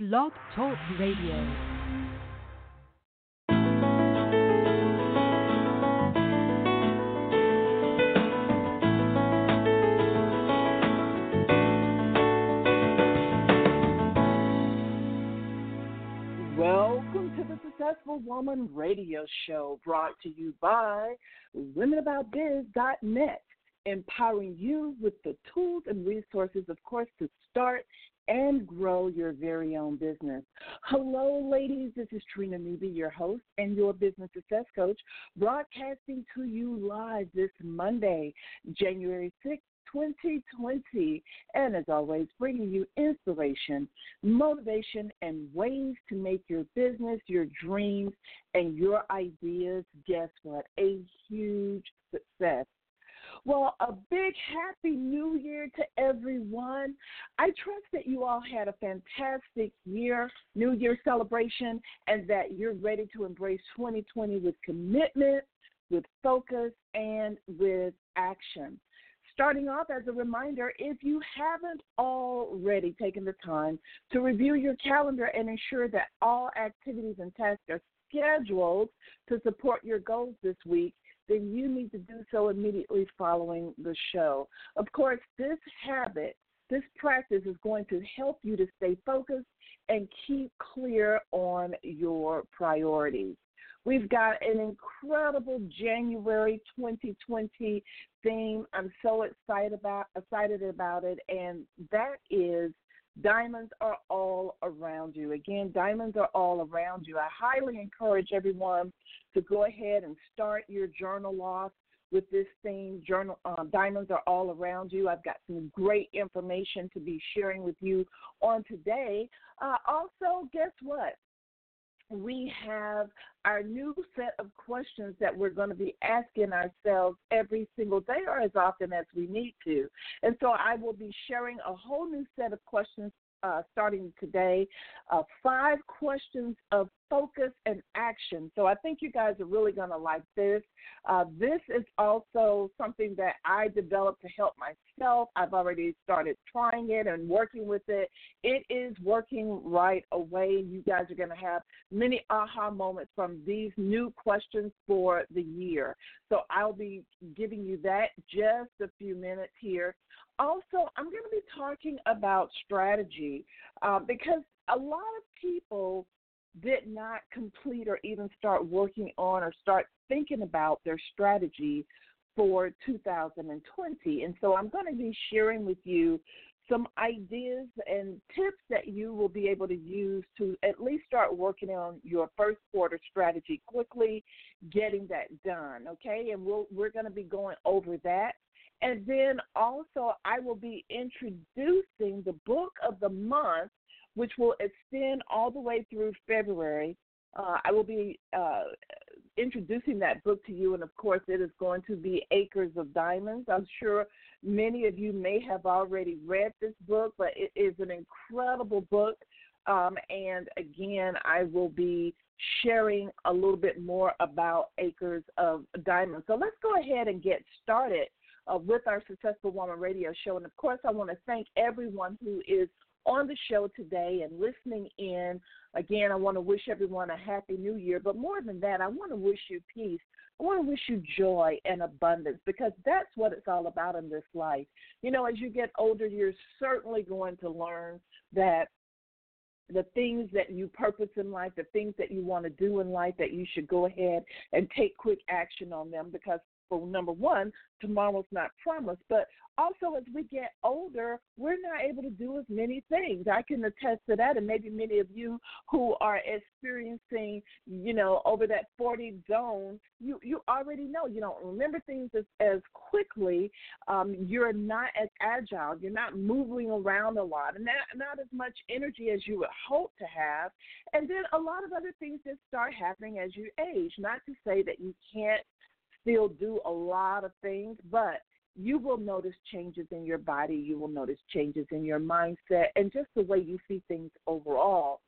Blog Talk Radio. Welcome to the Successful Woman Radio Show brought to you by WomenAboutBiz.net, empowering you with the tools and resources, of course, to start and grow your very own business. Hello, ladies. This is Trina Newby, your host and your business success coach, broadcasting to you live this Monday, January 6th. 2020, and as always, bringing you inspiration, motivation, and ways to make your business, your dreams, and your ideas, guess what? A huge success. Well, a big happy new year to everyone. I trust that you all had a fantastic year, New Year celebration, and that you're ready to embrace 2020 with commitment, with focus, and with action. Starting off as a reminder, if you haven't already taken the time to review your calendar and ensure that all activities and tasks are scheduled to support your goals this week, then you need to do so immediately following the show. Of course, this habit, this practice is going to help you to stay focused and keep clear on your priorities. We've got an incredible January 2020 theme. I'm so excited about excited about it, and that is diamonds are all around you. Again, diamonds are all around you. I highly encourage everyone to go ahead and start your journal off with this theme. Journal um, diamonds are all around you. I've got some great information to be sharing with you on today. Uh, also, guess what? We have our new set of questions that we're going to be asking ourselves every single day or as often as we need to. And so I will be sharing a whole new set of questions uh, starting today. Uh, five questions of focus and action. So I think you guys are really going to like this. Uh, this is also something that I developed to help myself. I've already started trying it and working with it. It is working right away. You guys are going to have many aha moments from these new questions for the year. So I'll be giving you that just a few minutes here. Also, I'm going to be talking about strategy uh, because a lot of people did not complete or even start working on or start thinking about their strategy for 2020. And so I'm going to be sharing with you some ideas and tips that you will be able to use to at least start working on your first quarter strategy quickly, getting that done. Okay, and we'll, we're going to be going over that. And then also, I will be introducing the book of the month which will extend all the way through February. Uh, I will be uh, introducing that book to you, and of course, it is going to be Acres of Diamonds. I'm sure many of you may have already read this book, but it is an incredible book. Um, and again, I will be sharing a little bit more about Acres of Diamonds. So let's go ahead and get started uh, with our Successful Woman radio show. And of course, I want to thank everyone who is on the show today and listening in. Again, I want to wish everyone a happy new year, but more than that, I want to wish you peace. I want to wish you joy and abundance because that's what it's all about in this life. You know, as you get older, you're certainly going to learn that the things that you purpose in life, the things that you want to do in life, that you should go ahead and take quick action on them because for number one, tomorrow's not promised. But also, as we get older, we're not able to do as many things. I can attest to that, and maybe many of you who are experiencing, you know, over that 40 zone, you you already know you don't remember things as, as quickly. Um, you're not as agile. You're not moving around a lot, and not not as much energy as you would hope to have. And then a lot of other things just start happening as you age. Not to say that you can't still do a lot of things, but you will notice changes in your body, you will notice changes in your mindset, and just the way you see things overall.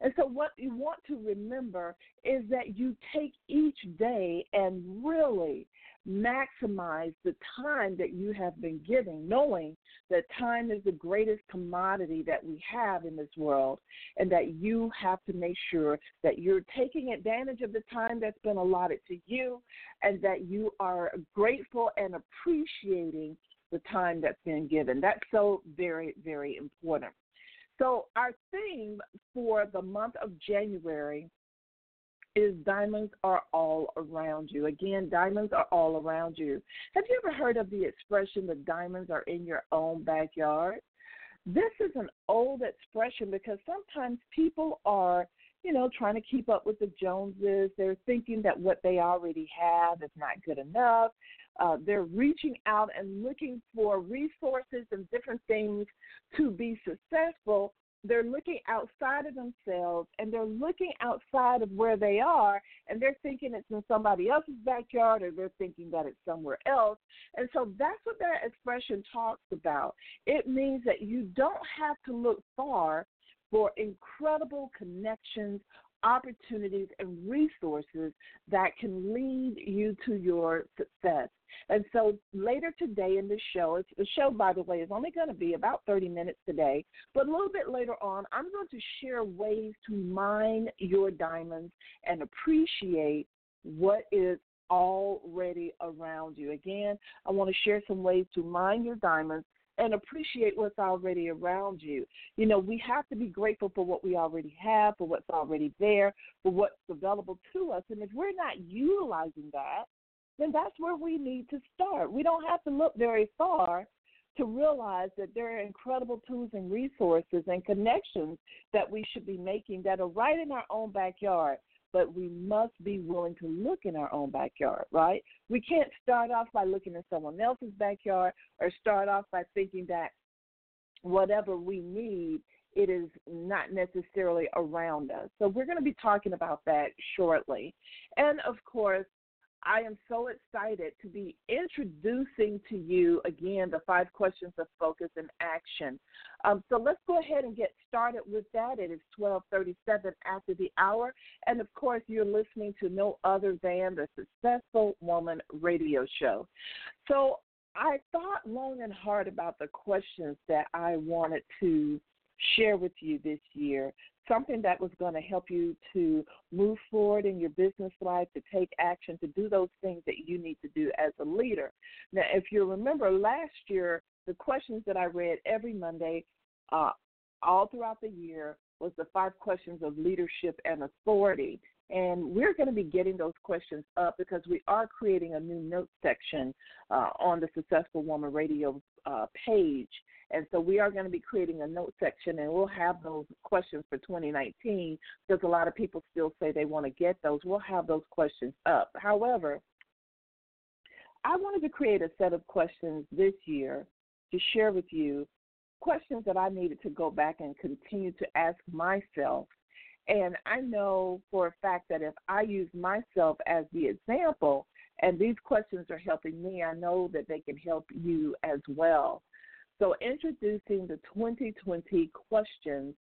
And so, what you want to remember is that you take each day and really maximize the time that you have been given, knowing that time is the greatest commodity that we have in this world, and that you have to make sure that you're taking advantage of the time that's been allotted to you, and that you are grateful and appreciating the time that's been given. That's so very, very important. So, our theme for the month of January is diamonds are all around you. Again, diamonds are all around you. Have you ever heard of the expression that diamonds are in your own backyard? This is an old expression because sometimes people are, you know, trying to keep up with the Joneses. They're thinking that what they already have is not good enough. Uh, they're reaching out and looking for resources and different things to be successful. They're looking outside of themselves and they're looking outside of where they are and they're thinking it's in somebody else's backyard or they're thinking that it's somewhere else. And so that's what that expression talks about. It means that you don't have to look far for incredible connections, opportunities, and resources that can lead you to your success. And so later today in the show, the show, by the way, is only going to be about 30 minutes today, but a little bit later on, I'm going to share ways to mine your diamonds and appreciate what is already around you. Again, I want to share some ways to mine your diamonds and appreciate what's already around you. You know, we have to be grateful for what we already have, for what's already there, for what's available to us. And if we're not utilizing that, then that's where we need to start. We don't have to look very far to realize that there are incredible tools and resources and connections that we should be making that are right in our own backyard. But we must be willing to look in our own backyard, right? We can't start off by looking in someone else's backyard or start off by thinking that whatever we need it is not necessarily around us. So we're going to be talking about that shortly. And of course, I am so excited to be introducing to you again the five questions of focus and action. Um, so let's go ahead and get started with that. It is 12:37 after the hour, and of course, you're listening to no other than the Successful Woman Radio Show. So I thought long and hard about the questions that I wanted to share with you this year something that was going to help you to move forward in your business life, to take action, to do those things that you need to do as a leader. Now, if you remember last year, the questions that I read every Monday, uh, all throughout the year, was the five questions of leadership and authority. And we're going to be getting those questions up because we are creating a new note section uh, on the Successful Woman Radio uh, page. And so we are going to be creating a note section and we'll have those questions for 2019 because a lot of people still say they want to get those. We'll have those questions up. However, I wanted to create a set of questions this year to share with you questions that I needed to go back and continue to ask myself. And I know for a fact that if I use myself as the example, and these questions are helping me, I know that they can help you as well. So, introducing the 2020 questions,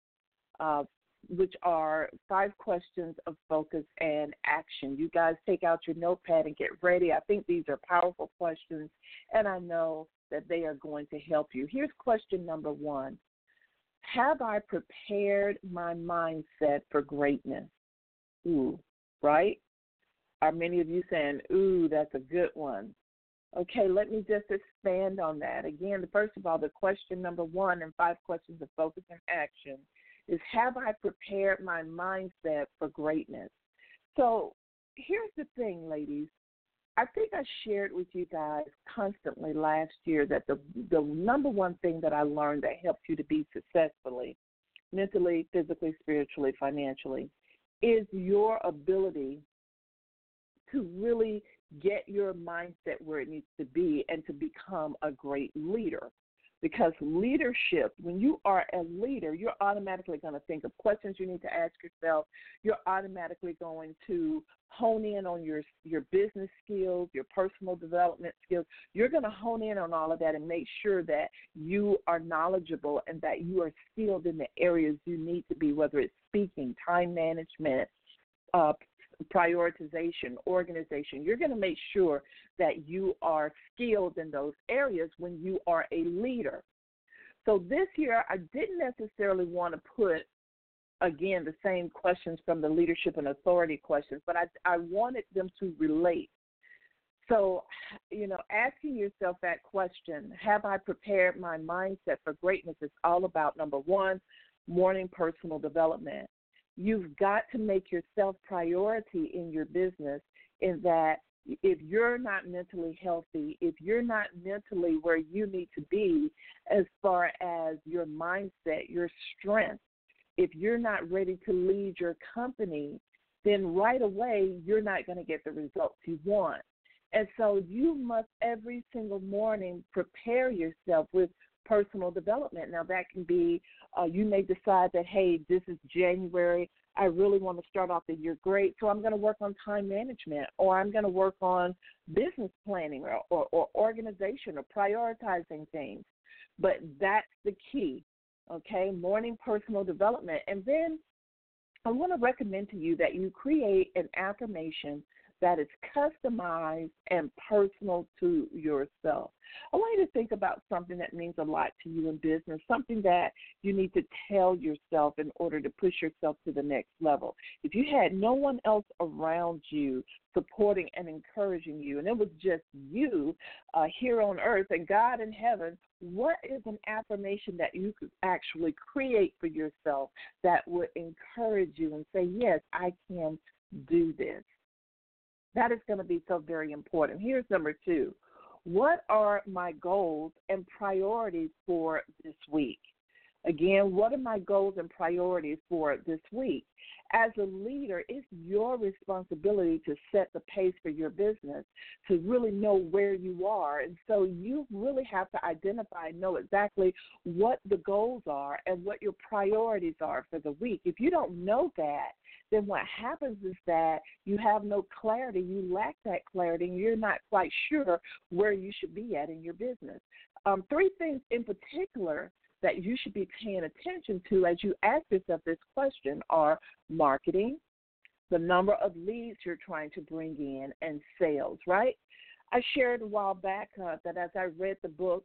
uh, which are five questions of focus and action. You guys take out your notepad and get ready. I think these are powerful questions, and I know that they are going to help you. Here's question number one Have I prepared my mindset for greatness? Ooh, right? Are many of you saying, Ooh, that's a good one? Okay, let me just expand on that. Again, first of all, the question number one and five questions of focus and action is Have I prepared my mindset for greatness? So here's the thing, ladies. I think I shared with you guys constantly last year that the the number one thing that I learned that helps you to be successfully, mentally, physically, spiritually, financially, is your ability to really get your mindset where it needs to be and to become a great leader. Because leadership, when you are a leader, you're automatically going to think of questions you need to ask yourself. You're automatically going to hone in on your your business skills, your personal development skills. You're going to hone in on all of that and make sure that you are knowledgeable and that you are skilled in the areas you need to be, whether it's speaking, time management, uh, prioritization, organization. You're going to make sure that you are skilled in those areas when you are a leader. So this year, I didn't necessarily want to put again the same questions from the leadership and authority questions, but I, I wanted them to relate. So, you know, asking yourself that question, have I prepared my mindset for greatness? Is all about number one, morning personal development. You've got to make yourself priority in your business in that if you're not mentally healthy, if you're not mentally where you need to be as far as your mindset, your strength, if you're not ready to lead your company, then right away you're not going to get the results you want. And so you must every single morning prepare yourself with personal development. Now, that can be uh, you may decide that, hey, this is January. I really want to start off the year great, so I'm going to work on time management, or I'm going to work on business planning, or, or, or organization, or prioritizing things. But that's the key okay, morning personal development. And then I want to recommend to you that you create an affirmation that is customized and personal to yourself. I want you to think about something that means a lot to you in business, something that you need to tell yourself in order to push yourself to the next level. If you had no one else around you supporting and encouraging you, and it was just you uh, here on earth and God in heaven, what is an affirmation that you could actually create for yourself that would encourage you and say, Yes, I can do this? That is going to be so very important. Here's number two What are my goals and priorities for this week? Again, what are my goals and priorities for this week? As a leader, it's your responsibility to set the pace for your business, to really know where you are. And so you really have to identify, and know exactly what the goals are and what your priorities are for the week. If you don't know that, then what happens is that you have no clarity, you lack that clarity, and you're not quite sure where you should be at in your business. Um, three things in particular that you should be paying attention to as you ask yourself this question are marketing, the number of leads you're trying to bring in, and sales, right? I shared a while back uh, that as I read the book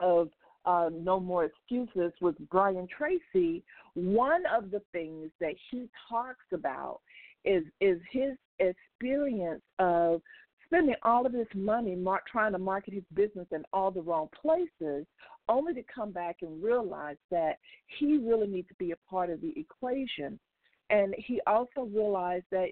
of uh, No More Excuses with Brian Tracy, one of the things that he talks about is is his experience of spending all of his money trying to market his business in all the wrong places, only to come back and realize that he really needs to be a part of the equation. And he also realized that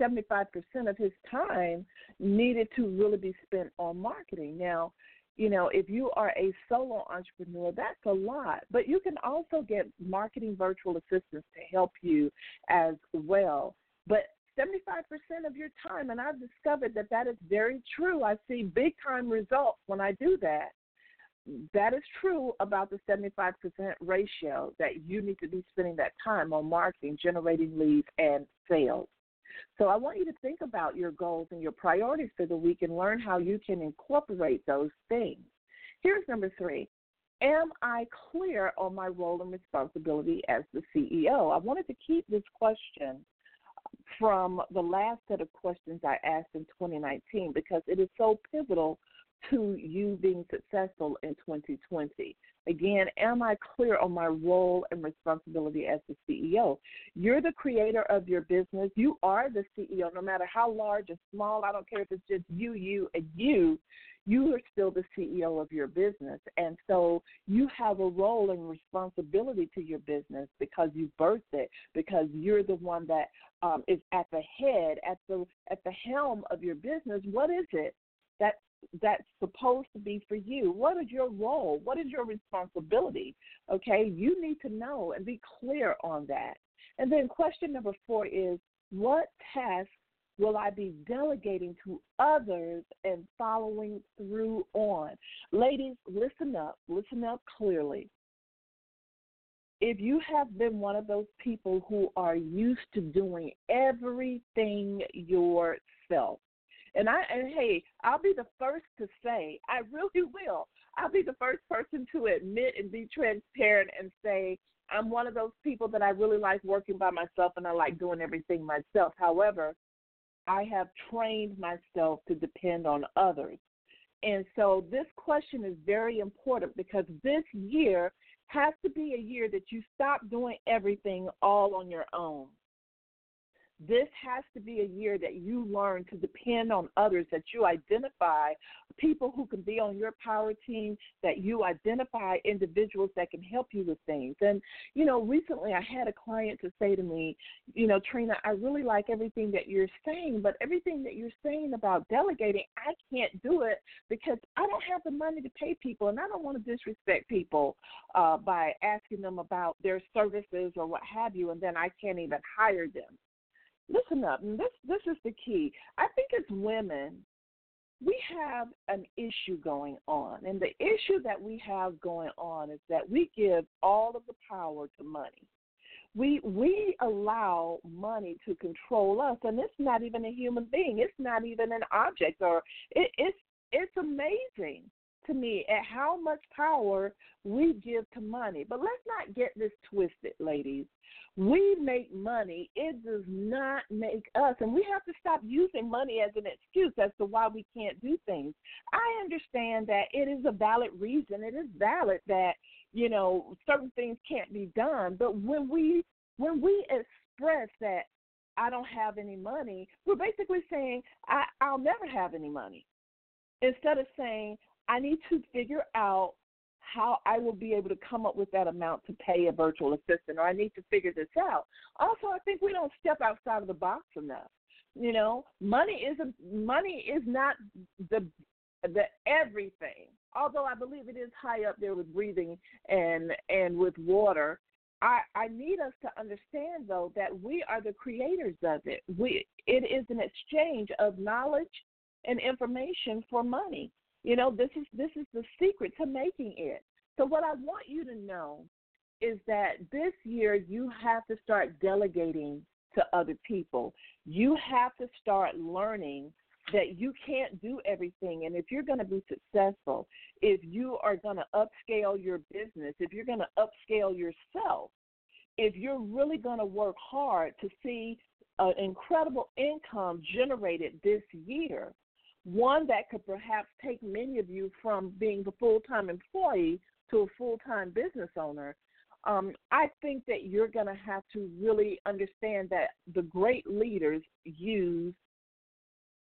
75% of his time needed to really be spent on marketing. Now, you know, if you are a solo entrepreneur, that's a lot. But you can also get marketing virtual assistants to help you as well. But 75% of your time, and I've discovered that that is very true. I see big time results when I do that. That is true about the 75% ratio that you need to be spending that time on marketing, generating leads, and sales. So I want you to think about your goals and your priorities for the week and learn how you can incorporate those things. Here's number three. Am I clear on my role and responsibility as the CEO? I wanted to keep this question from the last set of questions I asked in 2019 because it is so pivotal to you being successful in 2020. Again, am I clear on my role and responsibility as the CEO? You're the creator of your business. You are the CEO, no matter how large or small. I don't care if it's just you, you, and you. You are still the CEO of your business. And so you have a role and responsibility to your business because you birthed it, because you're the one that um, is at the head, at the at the helm of your business. What is it that that's supposed to be for you. What is your role? What is your responsibility? Okay, you need to know and be clear on that. And then question number four is what tasks will I be delegating to others and following through on? Ladies, listen up, listen up clearly. If you have been one of those people who are used to doing everything yourself, and I and hey, I'll be the first to say, I really will. I'll be the first person to admit and be transparent and say I'm one of those people that I really like working by myself and I like doing everything myself. However, I have trained myself to depend on others. And so this question is very important because this year has to be a year that you stop doing everything all on your own. This has to be a year that you learn to depend on others, that you identify people who can be on your power team, that you identify individuals that can help you with things. And, you know, recently I had a client to say to me, you know, Trina, I really like everything that you're saying, but everything that you're saying about delegating, I can't do it because I don't have the money to pay people and I don't want to disrespect people uh, by asking them about their services or what have you, and then I can't even hire them listen up. And this this is the key. I think as women, we have an issue going on, and the issue that we have going on is that we give all of the power to money. We we allow money to control us, and it's not even a human being. It's not even an object, or it, it's it's amazing to me at how much power we give to money. But let's not get this twisted, ladies. We make money, it does not make us. And we have to stop using money as an excuse as to why we can't do things. I understand that it is a valid reason. It is valid that, you know, certain things can't be done. But when we when we express that I don't have any money, we're basically saying I, I'll never have any money. Instead of saying I need to figure out how I will be able to come up with that amount to pay a virtual assistant, or I need to figure this out. Also, I think we don't step outside of the box enough. You know, money is a, money is not the the everything. Although I believe it is high up there with breathing and and with water. I, I need us to understand though that we are the creators of it. We it is an exchange of knowledge and information for money. You know, this is this is the secret to making it. So what I want you to know is that this year you have to start delegating to other people. You have to start learning that you can't do everything. And if you're going to be successful, if you are going to upscale your business, if you're going to upscale yourself, if you're really going to work hard to see an incredible income generated this year, one that could perhaps take many of you from being a full time employee to a full time business owner. Um, I think that you're going to have to really understand that the great leaders use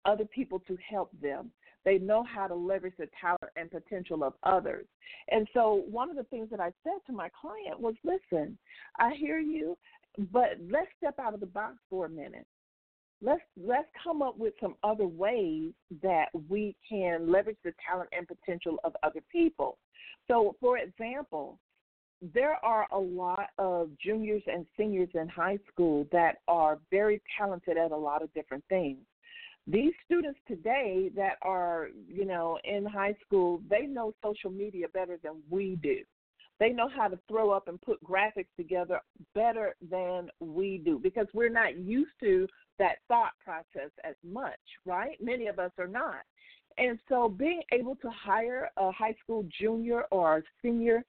other people to help them. They know how to leverage the talent and potential of others. And so, one of the things that I said to my client was listen, I hear you, but let's step out of the box for a minute let's let's come up with some other ways that we can leverage the talent and potential of other people. So, for example, there are a lot of juniors and seniors in high school that are very talented at a lot of different things. These students today that are, you know, in high school, they know social media better than we do. They know how to throw up and put graphics together better than we do because we're not used to that thought process as much, right? Many of us are not. And so being able to hire a high school junior or a senior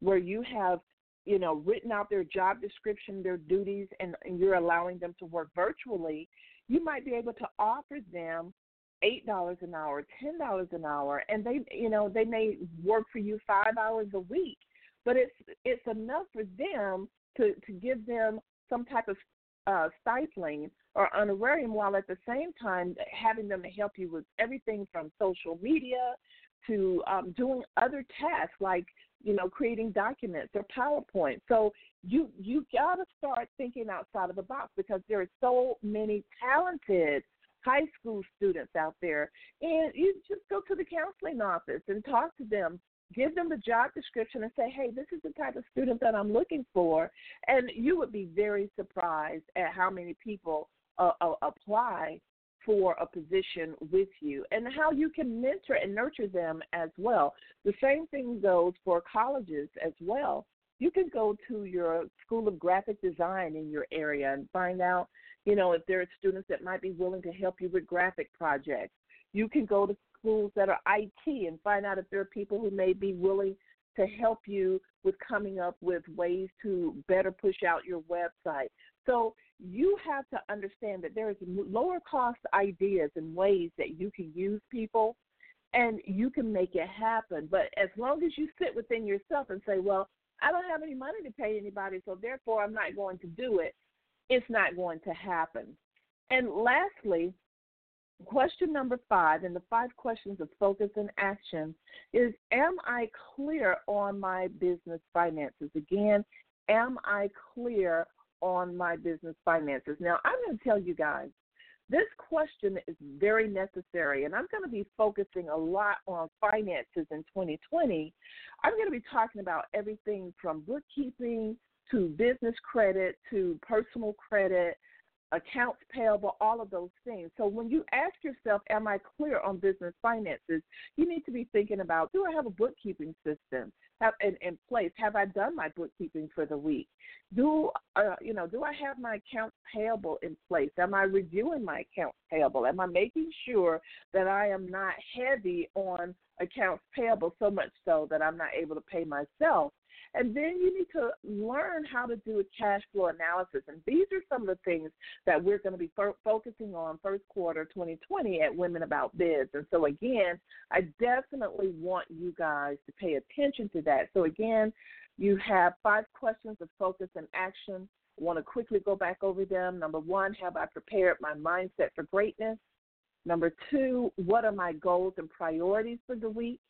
where you have, you know, written out their job description, their duties, and, and you're allowing them to work virtually, you might be able to offer them eight dollars an hour, ten dollars an hour, and they you know, they may work for you five hours a week. But it's it's enough for them to, to give them some type of uh, stifling or honorarium while at the same time having them to help you with everything from social media to um, doing other tasks like you know creating documents or PowerPoint. So you you got to start thinking outside of the box because there are so many talented high school students out there, and you just go to the counseling office and talk to them give them the job description and say, hey, this is the type of student that I'm looking for. And you would be very surprised at how many people uh, uh, apply for a position with you and how you can mentor and nurture them as well. The same thing goes for colleges as well. You can go to your school of graphic design in your area and find out, you know, if there are students that might be willing to help you with graphic projects. You can go to schools that are IT and find out if there are people who may be willing to help you with coming up with ways to better push out your website. So you have to understand that there's lower cost ideas and ways that you can use people and you can make it happen. But as long as you sit within yourself and say, well, I don't have any money to pay anybody, so therefore I'm not going to do it, it's not going to happen. And lastly, question number five in the five questions of focus and action is Am I clear on my business finances? Again, am I clear on my business finances? Now, I'm going to tell you guys, this question is very necessary, and I'm going to be focusing a lot on finances in 2020. I'm going to be talking about everything from bookkeeping to business credit to personal credit accounts payable, all of those things. So when you ask yourself, Am I clear on business finances? You need to be thinking about Do I have a bookkeeping system have in, in place? Have I done my bookkeeping for the week? Do uh, you know? Do I have my accounts payable in place? Am I reviewing my accounts payable? Am I making sure that I am not heavy on accounts payable so much so that I'm not able to pay myself? And then you need to learn how to do a cash flow analysis. And these are some of the things that we're going to be fo- focusing on first quarter 2020 at Women About Biz. And so, again, I definitely want you guys to pay attention to that. So, again, you have five questions of focus and action. I want to quickly go back over them. Number one, have I prepared my mindset for greatness? Number two, what are my goals and priorities for the week?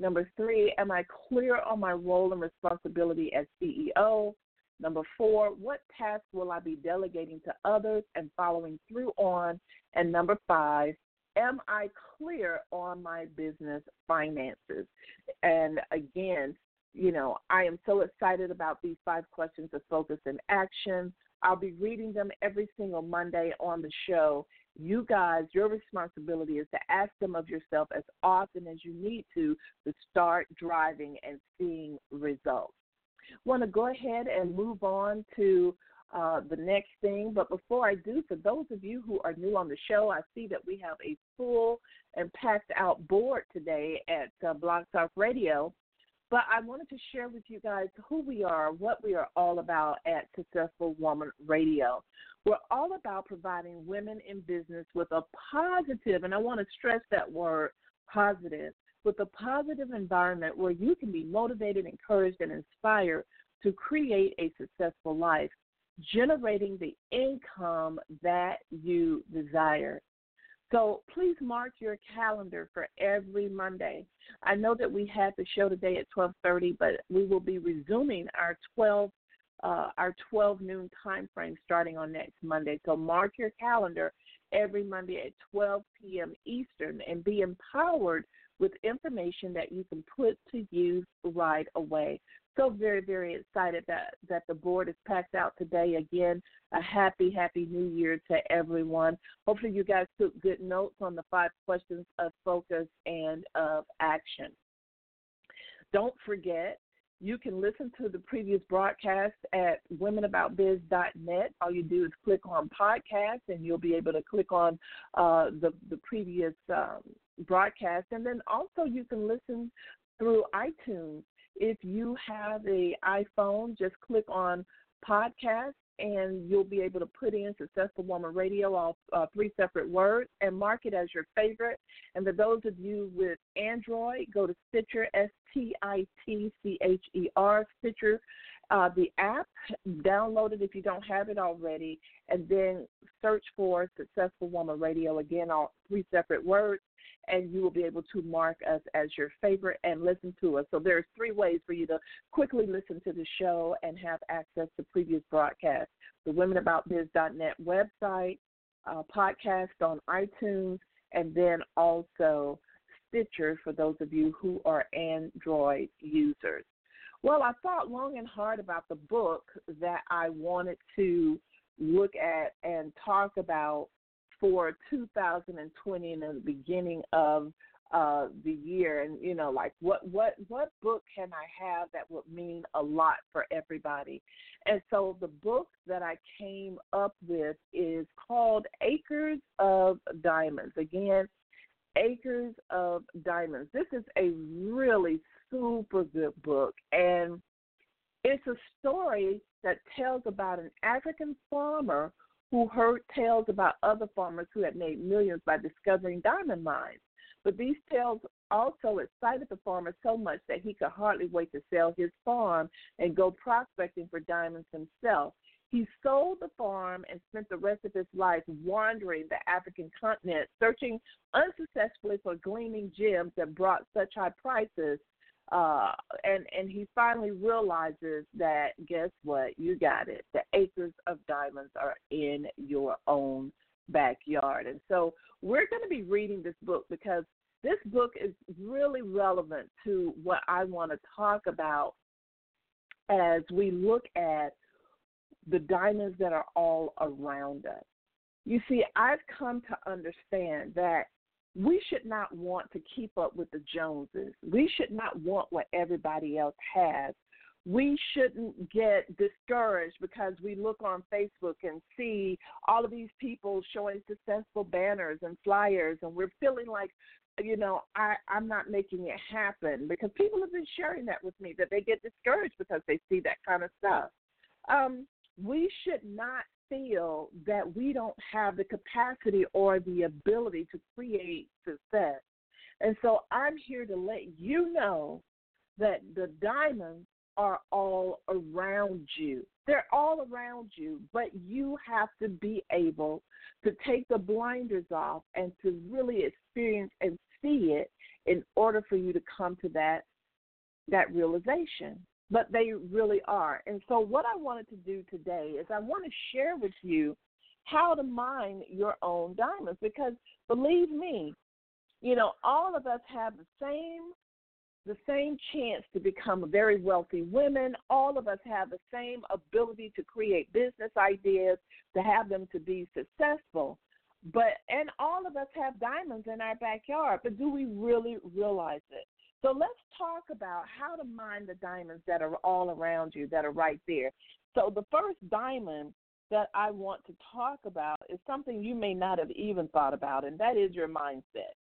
Number three, am I clear on my role and responsibility as CEO? Number four, what tasks will I be delegating to others and following through on? And number five, am I clear on my business finances? And again, you know, I am so excited about these five questions of focus and action. I'll be reading them every single Monday on the show you guys, your responsibility is to ask them of yourself as often as you need to to start driving and seeing results. Want to go ahead and move on to uh, the next thing, but before I do, for those of you who are new on the show, I see that we have a full and packed out board today at uh, Talk Radio. But I wanted to share with you guys who we are, what we are all about at Successful Woman Radio. We're all about providing women in business with a positive, and I want to stress that word positive, with a positive environment where you can be motivated, encouraged, and inspired to create a successful life, generating the income that you desire. So please mark your calendar for every Monday. I know that we had the show today at 12:30, but we will be resuming our 12 uh, our 12 noon time frame starting on next Monday. So mark your calendar every Monday at 12 p.m. Eastern and be empowered with information that you can put to use right away. So very, very excited that, that the board is packed out today. Again, a happy, happy new year to everyone. Hopefully you guys took good notes on the five questions of focus and of action. Don't forget you can listen to the previous broadcast at womenaboutbiz.net. All you do is click on podcast, and you'll be able to click on uh, the the previous um, broadcast. And then also you can listen through iTunes. If you have a iPhone, just click on podcast and you'll be able to put in Successful Woman Radio, all uh, three separate words, and mark it as your favorite. And for those of you with Android, go to Stitcher, S T I T C H E R, Stitcher, uh, the app, download it if you don't have it already, and then search for Successful Woman Radio. Again, all three separate words and you will be able to mark us as your favorite and listen to us. So there's three ways for you to quickly listen to the show and have access to previous broadcasts. The WomenAboutBiz.net website, uh, podcast on iTunes, and then also Stitcher for those of you who are Android users. Well, I thought long and hard about the book that I wanted to look at and talk about for 2020 and the beginning of uh the year. And you know like what what what book can i have that would mean a lot for everybody? And so the book that i came up with is called acres of diamonds. Again acres of diamonds. This is a really super good book. And it's a story that tells about an African farmer who heard tales about other farmers who had made millions by discovering diamond mines. But these tales also excited the farmer so much that he could hardly wait to sell his farm and go prospecting for diamonds himself. He sold the farm and spent the rest of his life wandering the African continent, searching unsuccessfully for gleaming gems that brought such high prices. Uh, and and he finally realizes that guess what? You got it. The acres of diamonds are in your own backyard. And so we're going to be reading this book because this book is really relevant to what I want to talk about as we look at the diamonds that are all around us. You see, I've come to understand that we should not want to keep up with the Joneses. We should not want what everybody else has. We shouldn't get discouraged because we look on Facebook and see all of these people showing successful banners and flyers, and we're feeling like, you know, I, I'm not making it happen because people have been sharing that with me that they get discouraged because they see that kind of stuff. Um, we should not feel that we don't have the capacity or the ability to create success. And so I'm here to let you know that the diamonds are all around you. They're all around you, but you have to be able to take the blinders off and to really experience and see it in order for you to come to that that realization but they really are. And so, what I wanted to do today is I want to share with you how to mine your own diamonds because believe me, you know, all of us have the same the same chance to become very wealthy women. All of us have the same ability to create business ideas, to have them to be successful. But and all of us have diamonds in our backyard, but do we really realize it? So let's talk about how to mine the diamonds that are all around you, that are right there. So the first diamond that I want to talk about is something you may not have even thought about, and that is your mindset.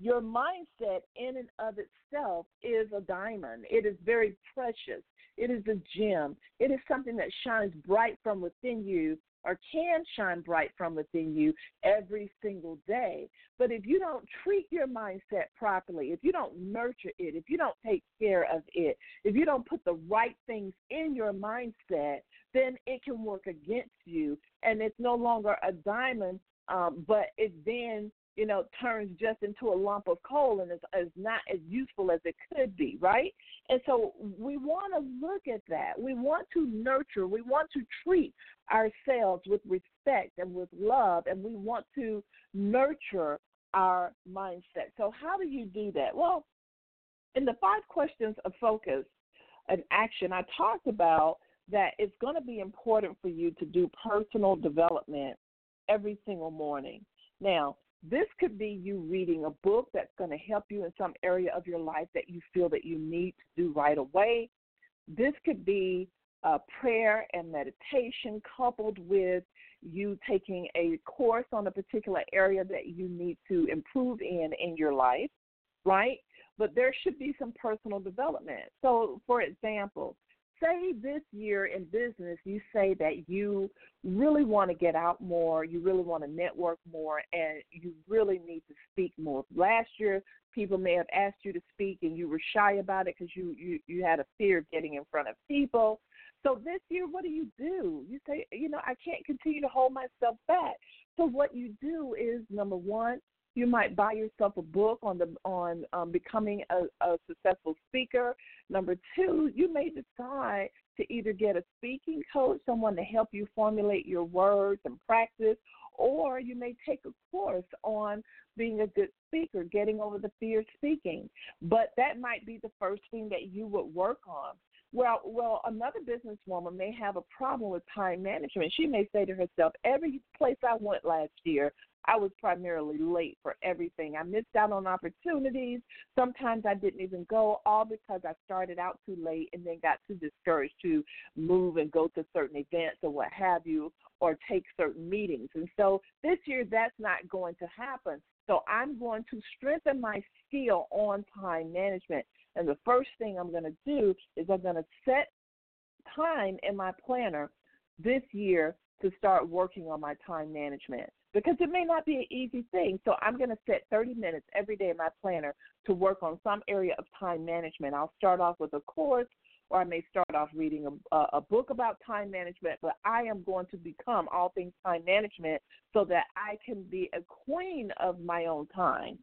Your mindset, in and of itself, is a diamond. It is very precious. It is a gem. It is something that shines bright from within you or can shine bright from within you every single day. But if you don't treat your mindset properly, if you don't nurture it, if you don't take care of it, if you don't put the right things in your mindset, then it can work against you and it's no longer a diamond, um, but it then you know, turns just into a lump of coal and is, is not as useful as it could be, right? And so we want to look at that. We want to nurture, we want to treat ourselves with respect and with love, and we want to nurture our mindset. So, how do you do that? Well, in the five questions of focus and action, I talked about that it's going to be important for you to do personal development every single morning. Now, this could be you reading a book that's going to help you in some area of your life that you feel that you need to do right away. This could be a prayer and meditation coupled with you taking a course on a particular area that you need to improve in in your life, right? But there should be some personal development. So, for example, say this year in business you say that you really want to get out more, you really want to network more, and you really need to speak more. Last year, people may have asked you to speak and you were shy about it because you, you you had a fear of getting in front of people. So this year, what do you do? You say, you know, I can't continue to hold myself back. So what you do is number one, you might buy yourself a book on the on um, becoming a, a successful speaker. Number two, you may decide to either get a speaking coach, someone to help you formulate your words and practice, or you may take a course on being a good speaker, getting over the fear of speaking. But that might be the first thing that you would work on. Well, well, another businesswoman may have a problem with time management. She may say to herself, "Every place I went last year, I was primarily late for everything. I missed out on opportunities. Sometimes I didn't even go, all because I started out too late and then got too discouraged to move and go to certain events or what have you, or take certain meetings. And so this year, that's not going to happen. So I'm going to strengthen my skill on time management. And the first thing I'm going to do is I'm going to set time in my planner this year to start working on my time management because it may not be an easy thing. So I'm going to set 30 minutes every day in my planner to work on some area of time management. I'll start off with a course or I may start off reading a, a book about time management, but I am going to become all things time management so that I can be a queen of my own time.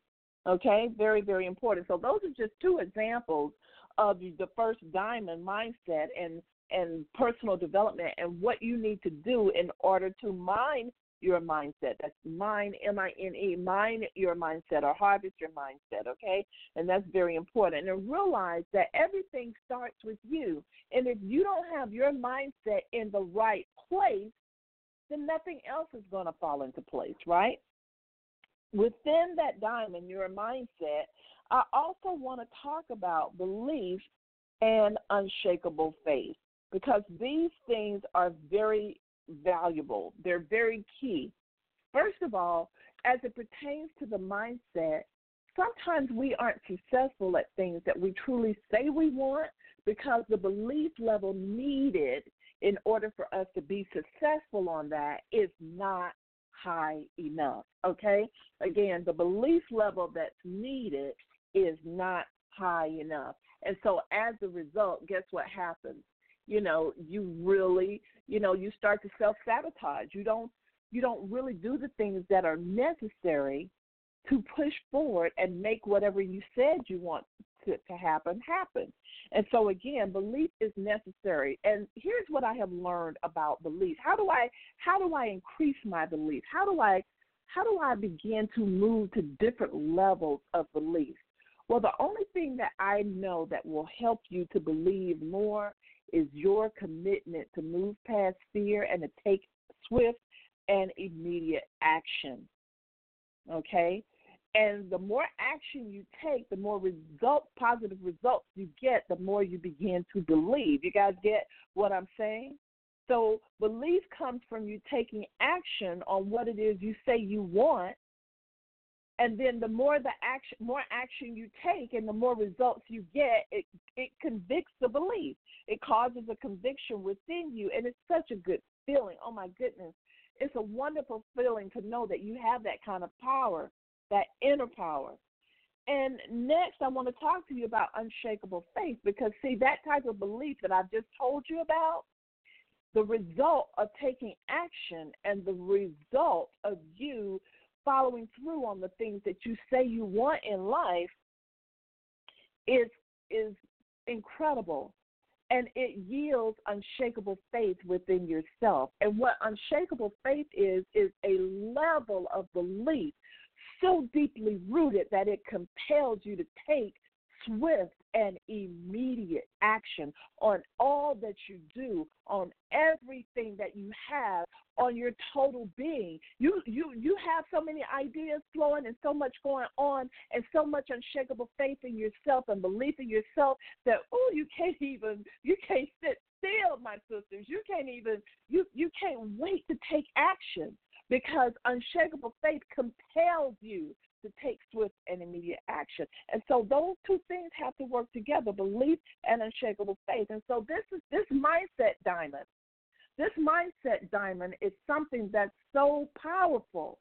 Okay, very, very important. So those are just two examples of the first diamond mindset and and personal development and what you need to do in order to mine your mindset. That's mine, M I N E, mine your mindset or harvest your mindset, okay? And that's very important. And realize that everything starts with you. And if you don't have your mindset in the right place, then nothing else is going to fall into place, right? Within that diamond, your mindset, I also want to talk about belief and unshakable faith because these things are very valuable. They're very key. First of all, as it pertains to the mindset, sometimes we aren't successful at things that we truly say we want because the belief level needed in order for us to be successful on that is not high enough. Okay? Again, the belief level that's needed is not high enough. And so as a result, guess what happens? You know, you really you know you start to self sabotage you don't you don't really do the things that are necessary to push forward and make whatever you said you want to, to happen happen. And so again belief is necessary. And here's what i have learned about belief. How do i how do i increase my belief? How do i how do i begin to move to different levels of belief? Well the only thing that i know that will help you to believe more is your commitment to move past fear and to take swift and immediate action. Okay? And the more action you take, the more result positive results you get, the more you begin to believe. You guys get what I'm saying? So belief comes from you taking action on what it is you say you want. And then the more the action more action you take and the more results you get it it convicts the belief. It causes a conviction within you and it's such a good feeling. Oh my goodness. It's a wonderful feeling to know that you have that kind of power that inner power. And next i want to talk to you about unshakable faith because see that type of belief that i've just told you about the result of taking action and the result of you following through on the things that you say you want in life is is incredible. And it yields unshakable faith within yourself. And what unshakable faith is is a level of belief so deeply rooted that it compels you to take swift and immediate action on all that you do, on everything that you have, on your total being. You you you have so many ideas flowing and so much going on and so much unshakable faith in yourself and belief in yourself that oh you can't even you can't sit still, my sisters. You can't even you you can't wait to take action because unshakable faith compels you to take swift and immediate action. And so those two things have to work together, belief and unshakable faith. And so this is this mindset diamond. This mindset diamond is something that's so powerful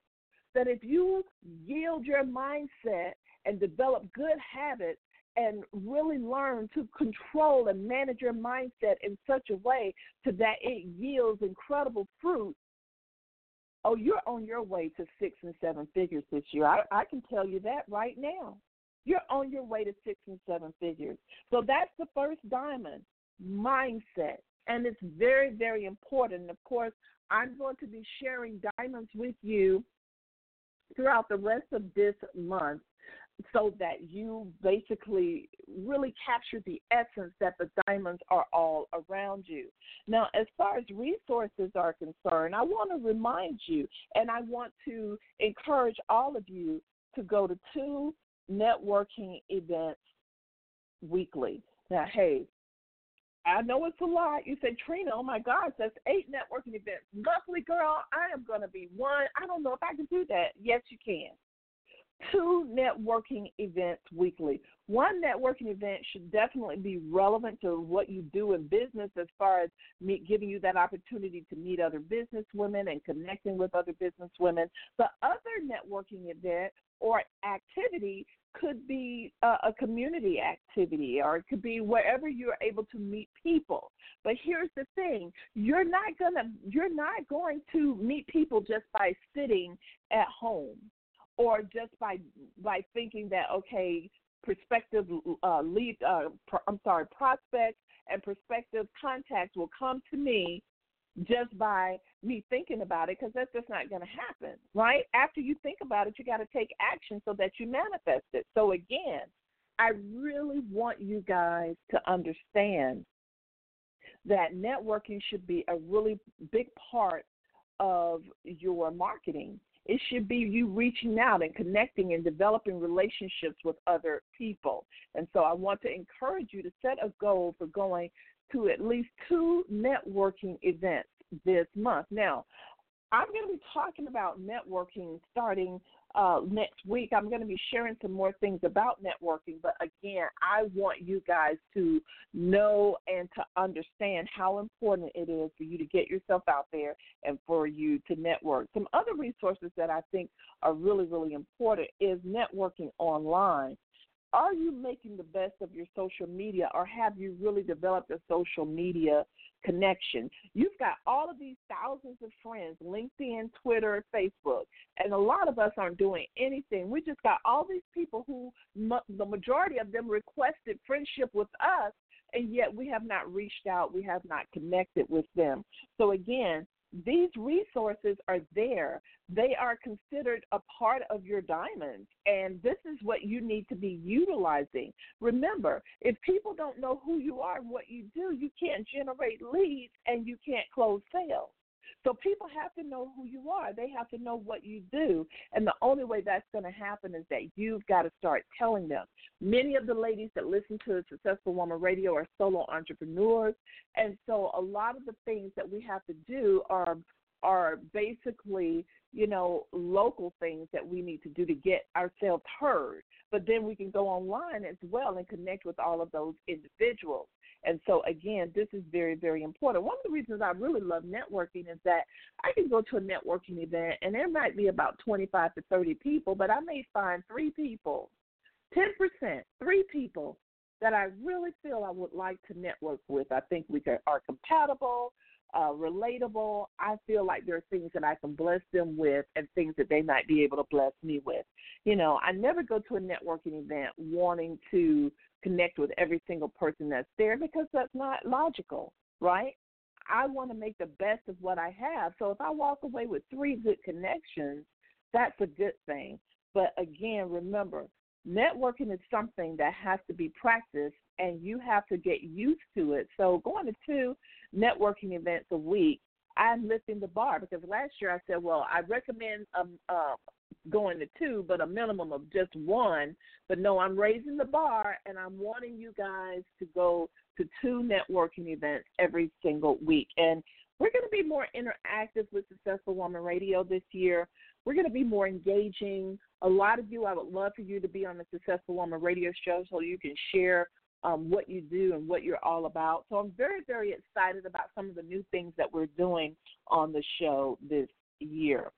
that if you yield your mindset and develop good habits and really learn to control and manage your mindset in such a way to that it yields incredible fruit Oh, you're on your way to six and seven figures this year. I, I can tell you that right now. You're on your way to six and seven figures. So that's the first diamond mindset. And it's very, very important. Of course, I'm going to be sharing diamonds with you throughout the rest of this month so that you basically really capture the essence that the diamonds are all around you. Now, as far as resources are concerned, I want to remind you and I want to encourage all of you to go to two networking events weekly. Now, hey, I know it's a lot. You say, Trina, oh my gosh, that's eight networking events. Monthly, girl, I am going to be one. I don't know if I can do that. Yes, you can. Two networking events weekly. One networking event should definitely be relevant to what you do in business as far as meet, giving you that opportunity to meet other business women and connecting with other business women. The other networking event or activity could be a, a community activity or it could be wherever you're able to meet people. But here's the thing, you're not going to you're not going to meet people just by sitting at home or just by by thinking that okay, prospective uh, lead, uh, I'm sorry, prospects and prospective contacts will come to me just by me thinking about it because that's just not going to happen, right? After you think about it, you got to take action so that you manifest it. So again, I really want you guys to understand that networking should be a really big part of your marketing. It should be you reaching out and connecting and developing relationships with other people. And so I want to encourage you to set a goal for going to at least two networking events this month. Now, I'm going to be talking about networking starting uh, next week. I'm going to be sharing some more things about networking, but again, I want you guys to know and to understand how important it is for you to get yourself out there and for you to network. Some other resources that I think are really, really important is networking online are you making the best of your social media or have you really developed a social media connection? You've got all of these thousands of friends, LinkedIn, Twitter, Facebook, and a lot of us aren't doing anything. We just got all these people who, the majority of them requested friendship with us, and yet we have not reached out, we have not connected with them. So, again, these resources are there. They are considered a part of your diamonds, and this is what you need to be utilizing. Remember, if people don't know who you are and what you do, you can't generate leads and you can't close sales. So people have to know who you are. They have to know what you do. And the only way that's going to happen is that you've got to start telling them. Many of the ladies that listen to Successful Woman Radio are solo entrepreneurs. And so a lot of the things that we have to do are are basically, you know, local things that we need to do to get ourselves heard. But then we can go online as well and connect with all of those individuals. And so, again, this is very, very important. One of the reasons I really love networking is that I can go to a networking event and there might be about 25 to 30 people, but I may find three people, 10%, three people that I really feel I would like to network with. I think we are compatible uh, relatable. I feel like there are things that I can bless them with and things that they might be able to bless me with. You know, I never go to a networking event wanting to connect with every single person that's there because that's not logical, right? I want to make the best of what I have. So if I walk away with three good connections, that's a good thing. But again, remember, networking is something that has to be practiced and you have to get used to it. So going to two networking events a week, I'm lifting the bar because last year I said, well, I recommend um, uh, going to two, but a minimum of just one. But no, I'm raising the bar and I'm wanting you guys to go to two networking events every single week. And we're going to be more interactive with Successful Woman Radio this year. We're going to be more engaging. A lot of you, I would love for you to be on the Successful Woman Radio show so you can share um, what you do and what you're all about. So I'm very, very excited about some of the new things that we're doing on the show this year.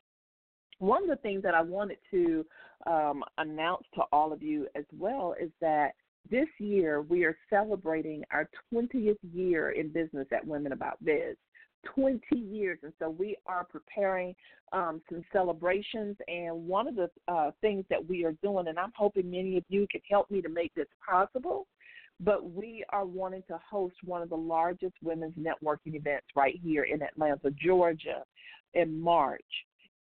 One of the things that I wanted to um, announce to all of you as well is that this year we are celebrating our 20th year in business at Women About Biz. 20 years. And so we are preparing um, some celebrations. And one of the uh, things that we are doing, and I'm hoping many of you can help me to make this possible, but we are wanting to host one of the largest women's networking events right here in Atlanta, Georgia in March.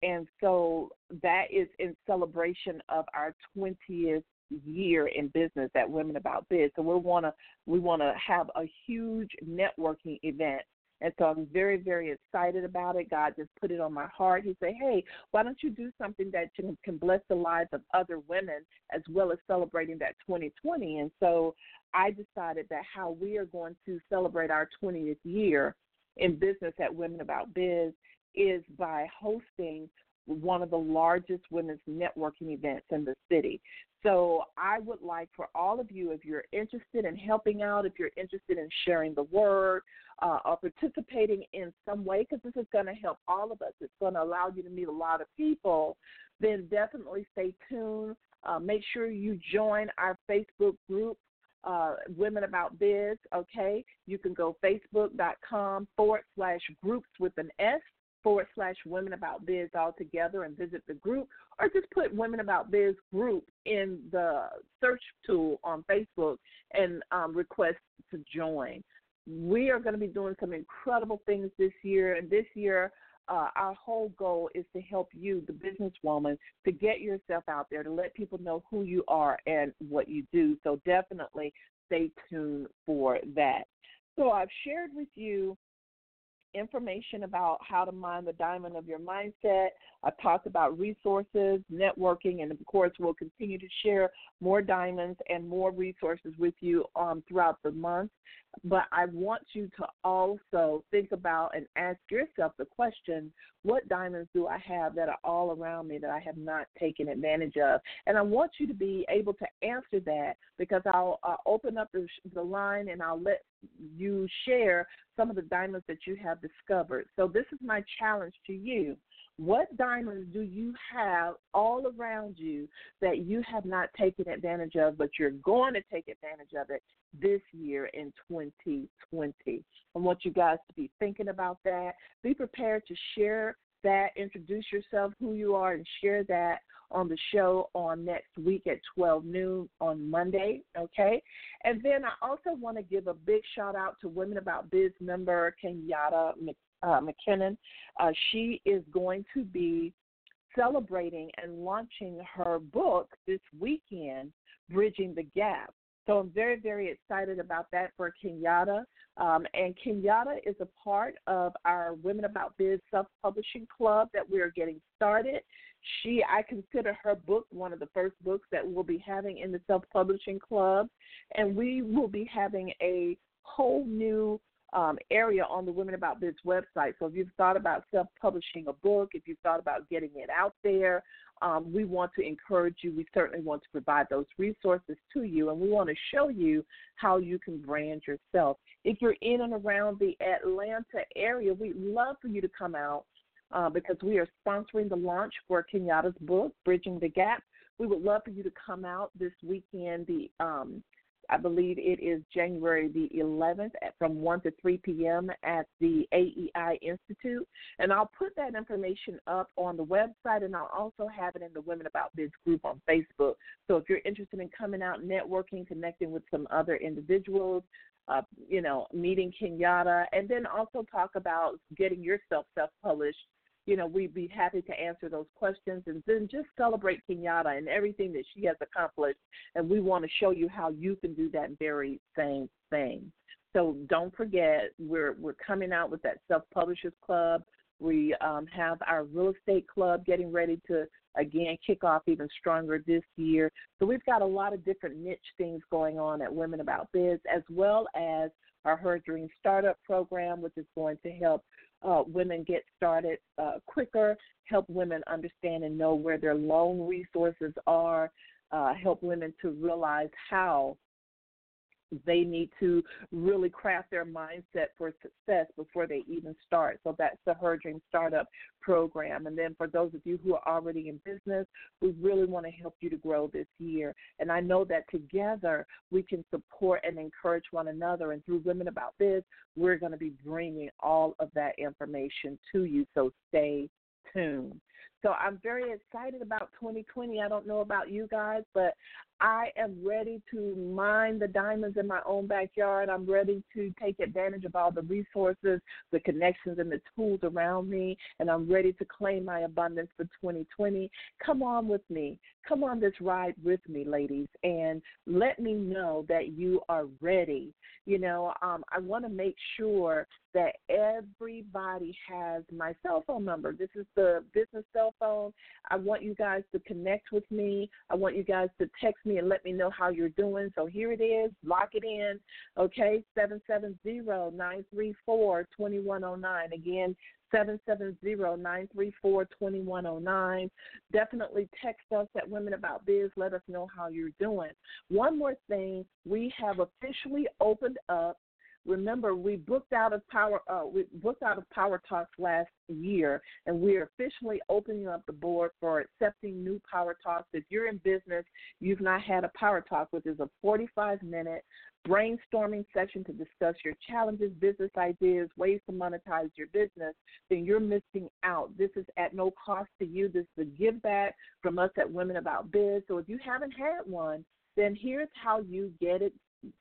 And so that is in celebration of our 20th year in business at Women About Biz. So we want to we want to have a huge networking event and so I'm very, very excited about it. God just put it on my heart. He said, Hey, why don't you do something that can, can bless the lives of other women as well as celebrating that 2020? And so I decided that how we are going to celebrate our 20th year in business at Women About Biz is by hosting one of the largest women's networking events in the city. So I would like for all of you, if you're interested in helping out, if you're interested in sharing the word, uh, or participating in some way, because this is going to help all of us. It's going to allow you to meet a lot of people. Then definitely stay tuned. Uh, make sure you join our Facebook group uh, Women About Biz, okay? You can go facebook.com forward slash groups with an S forward slash Women About Biz all together and visit the group, or just put Women About Biz group in the search tool on Facebook and um, request to join. We are going to be doing some incredible things this year, and this year uh, our whole goal is to help you, the businesswoman, to get yourself out there, to let people know who you are and what you do. So definitely stay tuned for that. So I've shared with you information about how to mine the diamond of your mindset. I talked about resources, networking, and of course, we'll continue to share more diamonds and more resources with you um, throughout the month. But I want you to also think about and ask yourself the question what diamonds do I have that are all around me that I have not taken advantage of? And I want you to be able to answer that because I'll, I'll open up the, the line and I'll let you share some of the diamonds that you have discovered. So, this is my challenge to you. What diamonds do you have all around you that you have not taken advantage of, but you're going to take advantage of it this year in 2020? I want you guys to be thinking about that. Be prepared to share that, introduce yourself, who you are, and share that on the show on next week at 12 noon on Monday, okay? And then I also want to give a big shout out to Women About Biz member Kenyatta uh, McKinnon. Uh, she is going to be celebrating and launching her book this weekend, Bridging the Gap. So I'm very, very excited about that for Kenyatta. Um, and Kenyatta is a part of our Women About Biz self publishing club that we are getting started. She, I consider her book one of the first books that we'll be having in the self publishing club. And we will be having a whole new um, area on the Women About Biz website. So if you've thought about self publishing a book, if you've thought about getting it out there, um, we want to encourage you. We certainly want to provide those resources to you, and we want to show you how you can brand yourself. If you're in and around the Atlanta area, we'd love for you to come out uh, because we are sponsoring the launch for Kenyatta's book, Bridging the Gap. We would love for you to come out this weekend. The um, I believe it is January the 11th at, from 1 to 3 p.m. at the AEI Institute. And I'll put that information up on the website and I'll also have it in the Women About Biz group on Facebook. So if you're interested in coming out, networking, connecting with some other individuals, uh, you know, meeting Kenyatta, and then also talk about getting yourself self published you know, we'd be happy to answer those questions and then just celebrate Kenyatta and everything that she has accomplished. And we want to show you how you can do that very same thing. So don't forget, we're we're coming out with that self publishers club. We um, have our real estate club getting ready to again kick off even stronger this year. So we've got a lot of different niche things going on at Women About Biz, as well as our Her Dream Startup program, which is going to help uh, women get started uh, quicker, help women understand and know where their loan resources are, uh, help women to realize how they need to really craft their mindset for success before they even start. So that's the Her Dream Startup program. And then for those of you who are already in business, we really want to help you to grow this year. And I know that together we can support and encourage one another. And through Women About Biz, we're going to be bringing all of that information to you. So stay tuned. So I'm very excited about 2020. I don't know about you guys, but I am ready to mine the diamonds in my own backyard. I'm ready to take advantage of all the resources, the connections, and the tools around me, and I'm ready to claim my abundance for 2020. Come on with me. Come on this ride with me, ladies, and let me know that you are ready. You know, um, I want to make sure that everybody has my cell phone number. This is the business cell phone. I want you guys to connect with me. I want you guys to text me me and let me know how you're doing. So here it is. Lock it in. Okay, 770-934-2109. Again, 770-934-2109. Definitely text us at Women About Biz. Let us know how you're doing. One more thing, we have officially opened up Remember, we booked out of Power uh, we booked out of Power Talks last year, and we are officially opening up the board for accepting new Power Talks. If you're in business, you've not had a Power Talk, which is a 45 minute brainstorming session to discuss your challenges, business ideas, ways to monetize your business, then you're missing out. This is at no cost to you. This is a give back from us at Women About Biz. So if you haven't had one, then here's how you get it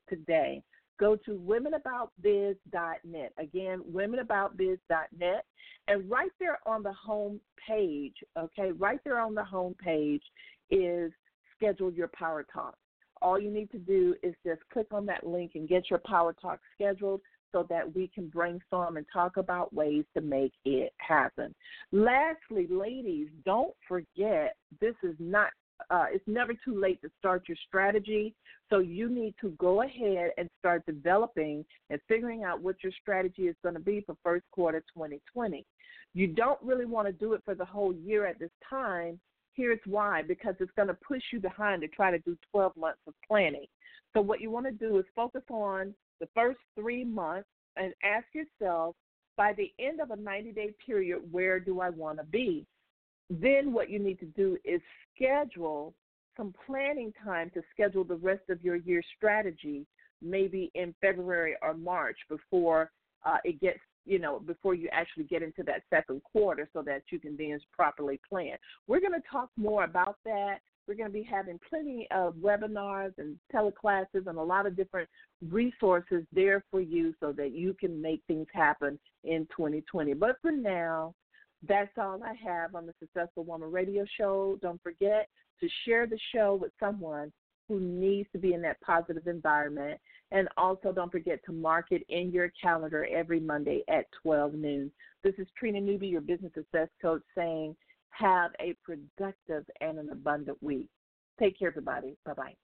today go to womenaboutbiz.net. Again, womenaboutbiz.net. And right there on the home page, okay, right there on the home page is schedule your Power Talk. All you need to do is just click on that link and get your Power Talk scheduled so that we can brainstorm and talk about ways to make it happen. Lastly, ladies, don't forget this is not uh, it's never too late to start your strategy. So you need to go ahead and start developing and figuring out what your strategy is going to be for first quarter 2020. You don't really want to do it for the whole year at this time. Here's why because it's going to push you behind to try to do 12 months of planning. So, what you want to do is focus on the first three months and ask yourself by the end of a 90 day period, where do I want to be? Then what you need to do is schedule some planning time to schedule the rest of your year strategy maybe in February or March before uh, it gets you know before you actually get into that second quarter so that you can then properly plan. We're going to talk more about that. We're going to be having plenty of webinars and teleclasses and a lot of different resources there for you so that you can make things happen in 2020. But for now, that's all I have on the Successful Woman Radio Show. Don't forget to share the show with someone who needs to be in that positive environment. And also, don't forget to mark it in your calendar every Monday at 12 noon. This is Trina Newby, your business success coach, saying, have a productive and an abundant week. Take care, everybody. Bye bye.